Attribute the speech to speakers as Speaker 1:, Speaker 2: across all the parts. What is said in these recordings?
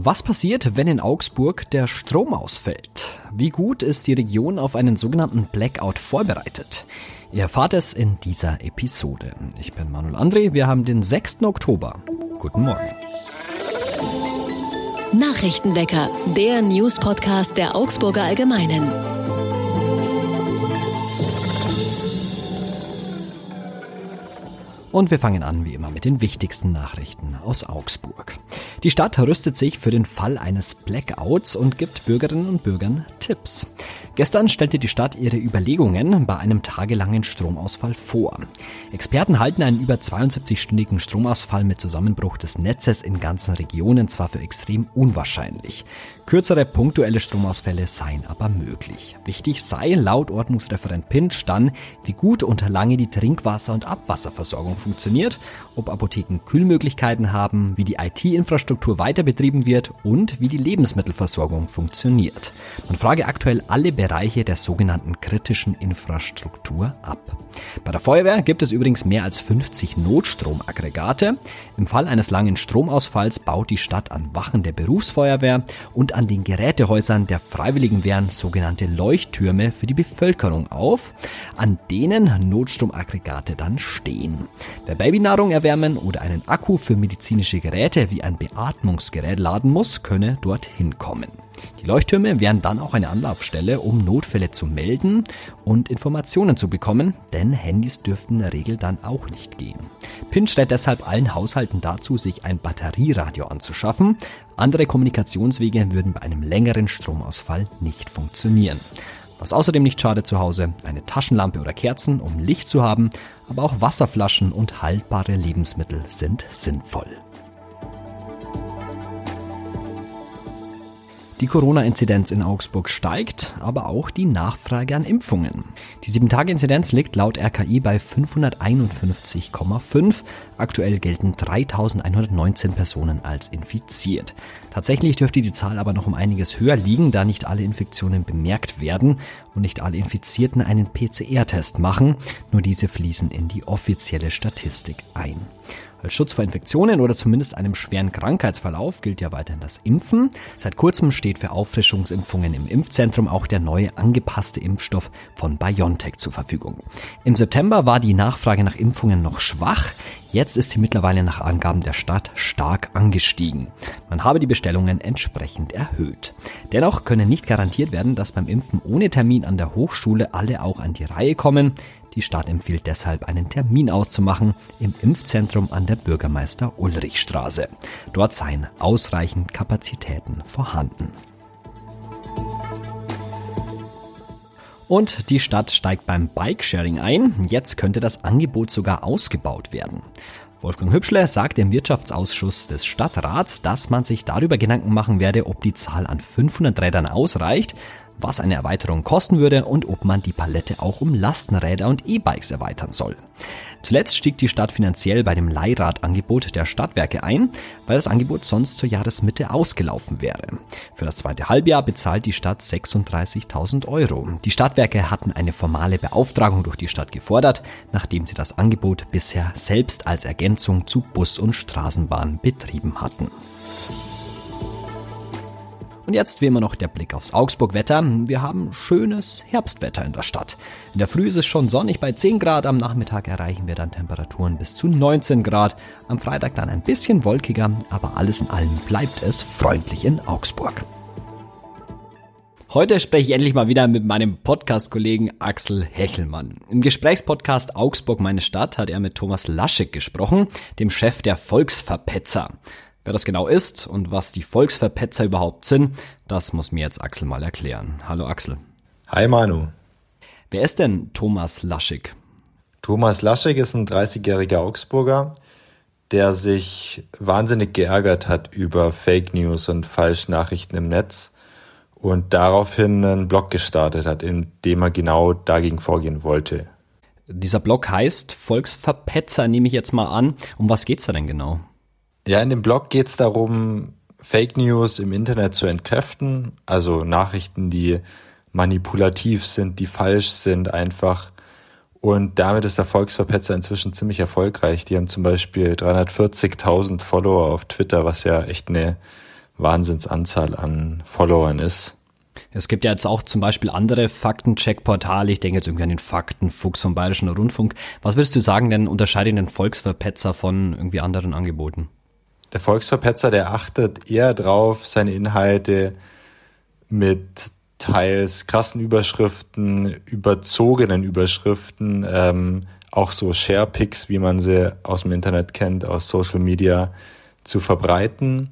Speaker 1: Was passiert, wenn in Augsburg der Strom ausfällt? Wie gut ist die Region auf einen sogenannten Blackout vorbereitet? Ihr erfahrt es in dieser Episode. Ich bin Manuel André, wir haben den 6. Oktober. Guten Morgen.
Speaker 2: Nachrichtenwecker, der News-Podcast der Augsburger Allgemeinen.
Speaker 1: Und wir fangen an wie immer mit den wichtigsten Nachrichten aus Augsburg. Die Stadt rüstet sich für den Fall eines Blackouts und gibt Bürgerinnen und Bürgern Tipps. Gestern stellte die Stadt ihre Überlegungen bei einem tagelangen Stromausfall vor. Experten halten einen über 72-stündigen Stromausfall mit Zusammenbruch des Netzes in ganzen Regionen zwar für extrem unwahrscheinlich. Kürzere punktuelle Stromausfälle seien aber möglich. Wichtig sei laut Ordnungsreferent Pinch dann, wie gut und lange die Trinkwasser- und Abwasserversorgung funktioniert, ob Apotheken Kühlmöglichkeiten haben, wie die IT-Infrastruktur weiter betrieben wird und wie die Lebensmittelversorgung funktioniert. Man frage aktuell alle Bereiche der sogenannten kritischen Infrastruktur ab. Bei der Feuerwehr gibt es übrigens mehr als 50 Notstromaggregate. Im Fall eines langen Stromausfalls baut die Stadt an Wachen der Berufsfeuerwehr und an den Gerätehäusern der Freiwilligenwehren sogenannte Leuchttürme für die Bevölkerung auf, an denen Notstromaggregate dann stehen. Wer Babynahrung erwärmen oder einen Akku für medizinische Geräte wie ein Beatmungsgerät laden muss, könne dorthin kommen. Die Leuchttürme wären dann auch eine Anlaufstelle, um Notfälle zu melden und Informationen zu bekommen, denn Handys dürften in der Regel dann auch nicht gehen. Pinch rät deshalb allen Haushalten dazu, sich ein Batterieradio anzuschaffen. Andere Kommunikationswege würden bei einem längeren Stromausfall nicht funktionieren. Was außerdem nicht schadet zu Hause, eine Taschenlampe oder Kerzen, um Licht zu haben, aber auch Wasserflaschen und haltbare Lebensmittel sind sinnvoll. Die Corona-Inzidenz in Augsburg steigt, aber auch die Nachfrage an Impfungen. Die 7-Tage-Inzidenz liegt laut RKI bei 551,5. Aktuell gelten 3119 Personen als infiziert. Tatsächlich dürfte die Zahl aber noch um einiges höher liegen, da nicht alle Infektionen bemerkt werden und nicht alle Infizierten einen PCR-Test machen. Nur diese fließen in die offizielle Statistik ein. Als Schutz vor Infektionen oder zumindest einem schweren Krankheitsverlauf gilt ja weiterhin das Impfen. Seit kurzem steht für Auffrischungsimpfungen im Impfzentrum auch der neue angepasste Impfstoff von BioNTech zur Verfügung. Im September war die Nachfrage nach Impfungen noch schwach. Jetzt ist sie mittlerweile nach Angaben der Stadt stark angestiegen. Man habe die Bestellungen entsprechend erhöht. Dennoch könne nicht garantiert werden, dass beim Impfen ohne Termin an der Hochschule alle auch an die Reihe kommen. Die Stadt empfiehlt deshalb, einen Termin auszumachen im Impfzentrum an der Bürgermeister-Ulrich-Straße. Dort seien ausreichend Kapazitäten vorhanden. Und die Stadt steigt beim Bikesharing ein. Jetzt könnte das Angebot sogar ausgebaut werden. Wolfgang Hübschler sagt im Wirtschaftsausschuss des Stadtrats, dass man sich darüber Gedanken machen werde, ob die Zahl an 500 Rädern ausreicht, was eine Erweiterung kosten würde und ob man die Palette auch um Lastenräder und E-Bikes erweitern soll. Zuletzt stieg die Stadt finanziell bei dem Leihradangebot der Stadtwerke ein, weil das Angebot sonst zur Jahresmitte ausgelaufen wäre. Für das zweite Halbjahr bezahlt die Stadt 36.000 Euro. Die Stadtwerke hatten eine formale Beauftragung durch die Stadt gefordert, nachdem sie das Angebot bisher selbst als Ergänzung zu Bus und Straßenbahn betrieben hatten. Und jetzt wie immer noch der Blick aufs Augsburg-Wetter. Wir haben schönes Herbstwetter in der Stadt. In der Früh ist es schon sonnig bei 10 Grad, am Nachmittag erreichen wir dann Temperaturen bis zu 19 Grad. Am Freitag dann ein bisschen wolkiger, aber alles in allem bleibt es freundlich in Augsburg. Heute spreche ich endlich mal wieder mit meinem Podcast-Kollegen Axel Hechelmann. Im Gesprächspodcast Augsburg meine Stadt hat er mit Thomas Laschek gesprochen, dem Chef der Volksverpetzer. Wer das genau ist und was die Volksverpetzer überhaupt sind, das muss mir jetzt Axel mal erklären. Hallo Axel.
Speaker 3: Hi Manu.
Speaker 1: Wer ist denn Thomas Laschig?
Speaker 3: Thomas Laschig ist ein 30-jähriger Augsburger, der sich wahnsinnig geärgert hat über Fake News und Falschnachrichten im Netz und daraufhin einen Blog gestartet hat, in dem er genau dagegen vorgehen wollte.
Speaker 1: Dieser Blog heißt Volksverpetzer, nehme ich jetzt mal an. Um was geht's da denn genau?
Speaker 3: Ja, in dem Blog geht es darum, Fake News im Internet zu entkräften, also Nachrichten, die manipulativ sind, die falsch sind einfach. Und damit ist der Volksverpetzer inzwischen ziemlich erfolgreich. Die haben zum Beispiel 340.000 Follower auf Twitter, was ja echt eine Wahnsinnsanzahl an Followern ist.
Speaker 1: Es gibt ja jetzt auch zum Beispiel andere Faktencheck-Portale. Ich denke jetzt irgendwie an den Faktenfuchs vom Bayerischen Rundfunk. Was würdest du sagen, denn unterscheidet den Volksverpetzer von irgendwie anderen Angeboten?
Speaker 3: Der Volksverpetzer, der achtet eher drauf, seine Inhalte mit teils krassen Überschriften, überzogenen Überschriften, ähm, auch so Sharepics, wie man sie aus dem Internet kennt, aus Social Media, zu verbreiten.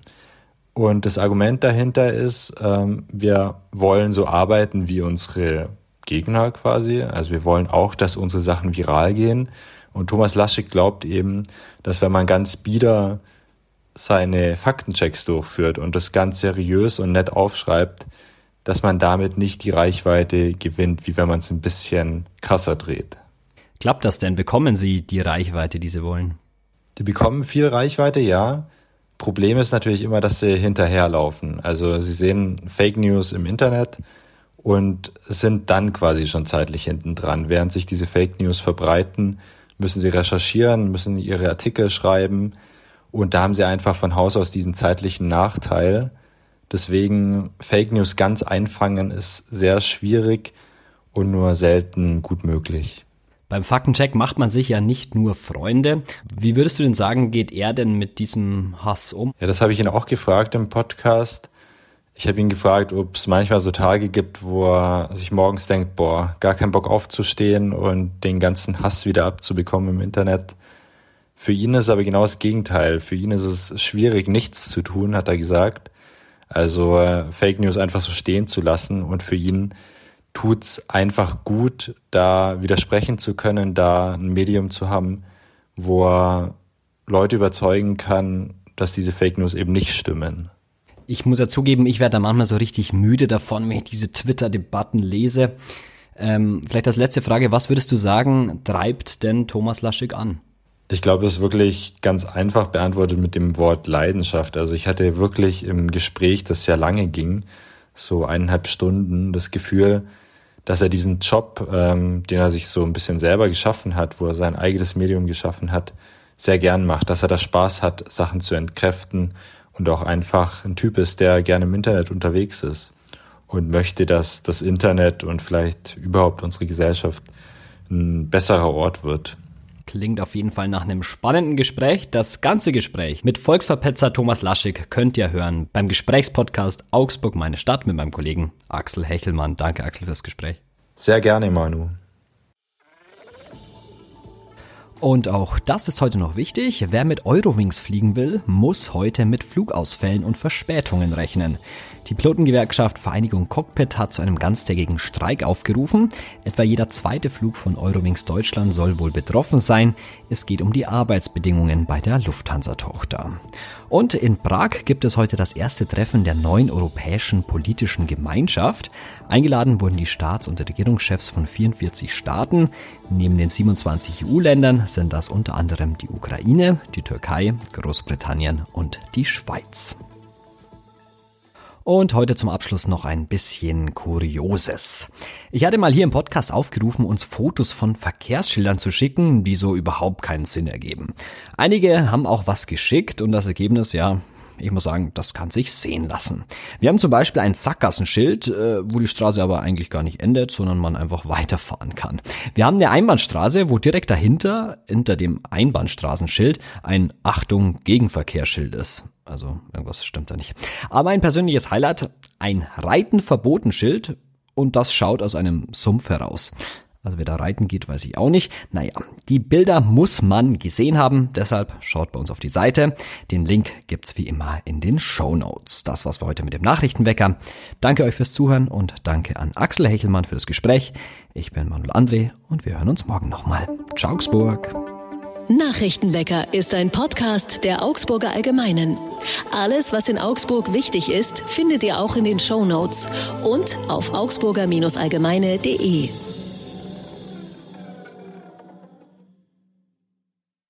Speaker 3: Und das Argument dahinter ist, ähm, wir wollen so arbeiten wie unsere Gegner quasi. Also wir wollen auch, dass unsere Sachen viral gehen. Und Thomas Laschig glaubt eben, dass wenn man ganz bieder seine Faktenchecks durchführt und das ganz seriös und nett aufschreibt, dass man damit nicht die Reichweite gewinnt, wie wenn man es ein bisschen krasser dreht.
Speaker 1: Klappt das denn? Bekommen Sie die Reichweite, die Sie wollen?
Speaker 3: Die bekommen viel Reichweite, ja. Problem ist natürlich immer, dass sie hinterherlaufen. Also sie sehen Fake News im Internet und sind dann quasi schon zeitlich hinten dran. Während sich diese Fake News verbreiten, müssen sie recherchieren, müssen ihre Artikel schreiben und da haben sie einfach von Haus aus diesen zeitlichen Nachteil. Deswegen Fake News ganz einfangen ist sehr schwierig und nur selten gut möglich.
Speaker 1: Beim Faktencheck macht man sich ja nicht nur Freunde. Wie würdest du denn sagen, geht er denn mit diesem Hass um?
Speaker 3: Ja, das habe ich ihn auch gefragt im Podcast. Ich habe ihn gefragt, ob es manchmal so Tage gibt, wo er sich morgens denkt, boah, gar keinen Bock aufzustehen und den ganzen Hass wieder abzubekommen im Internet. Für ihn ist aber genau das Gegenteil. Für ihn ist es schwierig, nichts zu tun, hat er gesagt. Also äh, Fake News einfach so stehen zu lassen und für ihn tut's einfach gut, da widersprechen zu können, da ein Medium zu haben, wo er Leute überzeugen kann, dass diese Fake News eben nicht stimmen.
Speaker 1: Ich muss ja zugeben, ich werde da manchmal so richtig müde davon, wenn ich diese Twitter-Debatten lese. Ähm, vielleicht als letzte Frage, was würdest du sagen, treibt denn Thomas Laschig an?
Speaker 3: Ich glaube, es ist wirklich ganz einfach beantwortet mit dem Wort Leidenschaft. Also ich hatte wirklich im Gespräch, das sehr lange ging, so eineinhalb Stunden, das Gefühl, dass er diesen Job, ähm, den er sich so ein bisschen selber geschaffen hat, wo er sein eigenes Medium geschaffen hat, sehr gern macht, dass er da Spaß hat, Sachen zu entkräften und auch einfach ein Typ ist, der gerne im Internet unterwegs ist und möchte, dass das Internet und vielleicht überhaupt unsere Gesellschaft ein besserer Ort wird.
Speaker 1: Klingt auf jeden Fall nach einem spannenden Gespräch. Das ganze Gespräch mit Volksverpetzer Thomas Laschig könnt ihr hören beim Gesprächspodcast Augsburg, meine Stadt mit meinem Kollegen Axel Hechelmann. Danke Axel fürs Gespräch.
Speaker 3: Sehr gerne, Manu.
Speaker 1: Und auch das ist heute noch wichtig. Wer mit Eurowings fliegen will, muss heute mit Flugausfällen und Verspätungen rechnen. Die Pilotengewerkschaft Vereinigung Cockpit hat zu einem ganztägigen Streik aufgerufen. Etwa jeder zweite Flug von Eurowings Deutschland soll wohl betroffen sein. Es geht um die Arbeitsbedingungen bei der Lufthansa-Tochter. Und in Prag gibt es heute das erste Treffen der neuen europäischen politischen Gemeinschaft. Eingeladen wurden die Staats- und Regierungschefs von 44 Staaten. Neben den 27 EU-Ländern sind das unter anderem die Ukraine, die Türkei, Großbritannien und die Schweiz. Und heute zum Abschluss noch ein bisschen Kurioses. Ich hatte mal hier im Podcast aufgerufen, uns Fotos von Verkehrsschildern zu schicken, die so überhaupt keinen Sinn ergeben. Einige haben auch was geschickt und das Ergebnis, ja, ich muss sagen, das kann sich sehen lassen. Wir haben zum Beispiel ein Sackgassenschild, äh, wo die Straße aber eigentlich gar nicht endet, sondern man einfach weiterfahren kann. Wir haben eine Einbahnstraße, wo direkt dahinter, hinter dem Einbahnstraßenschild, ein Achtung Gegenverkehrsschild ist. Also irgendwas stimmt da nicht. Aber ein persönliches Highlight, ein Reiten-Verbotenschild und das schaut aus einem Sumpf heraus. Also wer da reiten geht, weiß ich auch nicht. Naja, die Bilder muss man gesehen haben, deshalb schaut bei uns auf die Seite. Den Link gibt's wie immer in den Show Notes. Das war's für heute mit dem Nachrichtenwecker. Danke euch fürs Zuhören und danke an Axel Hechelmann für das Gespräch. Ich bin Manuel André und wir hören uns morgen nochmal. Ciao, Augsburg.
Speaker 2: Nachrichtenwecker ist ein Podcast der Augsburger Allgemeinen. Alles, was in Augsburg wichtig ist, findet ihr auch in den Show Notes und auf augsburger-allgemeine.de.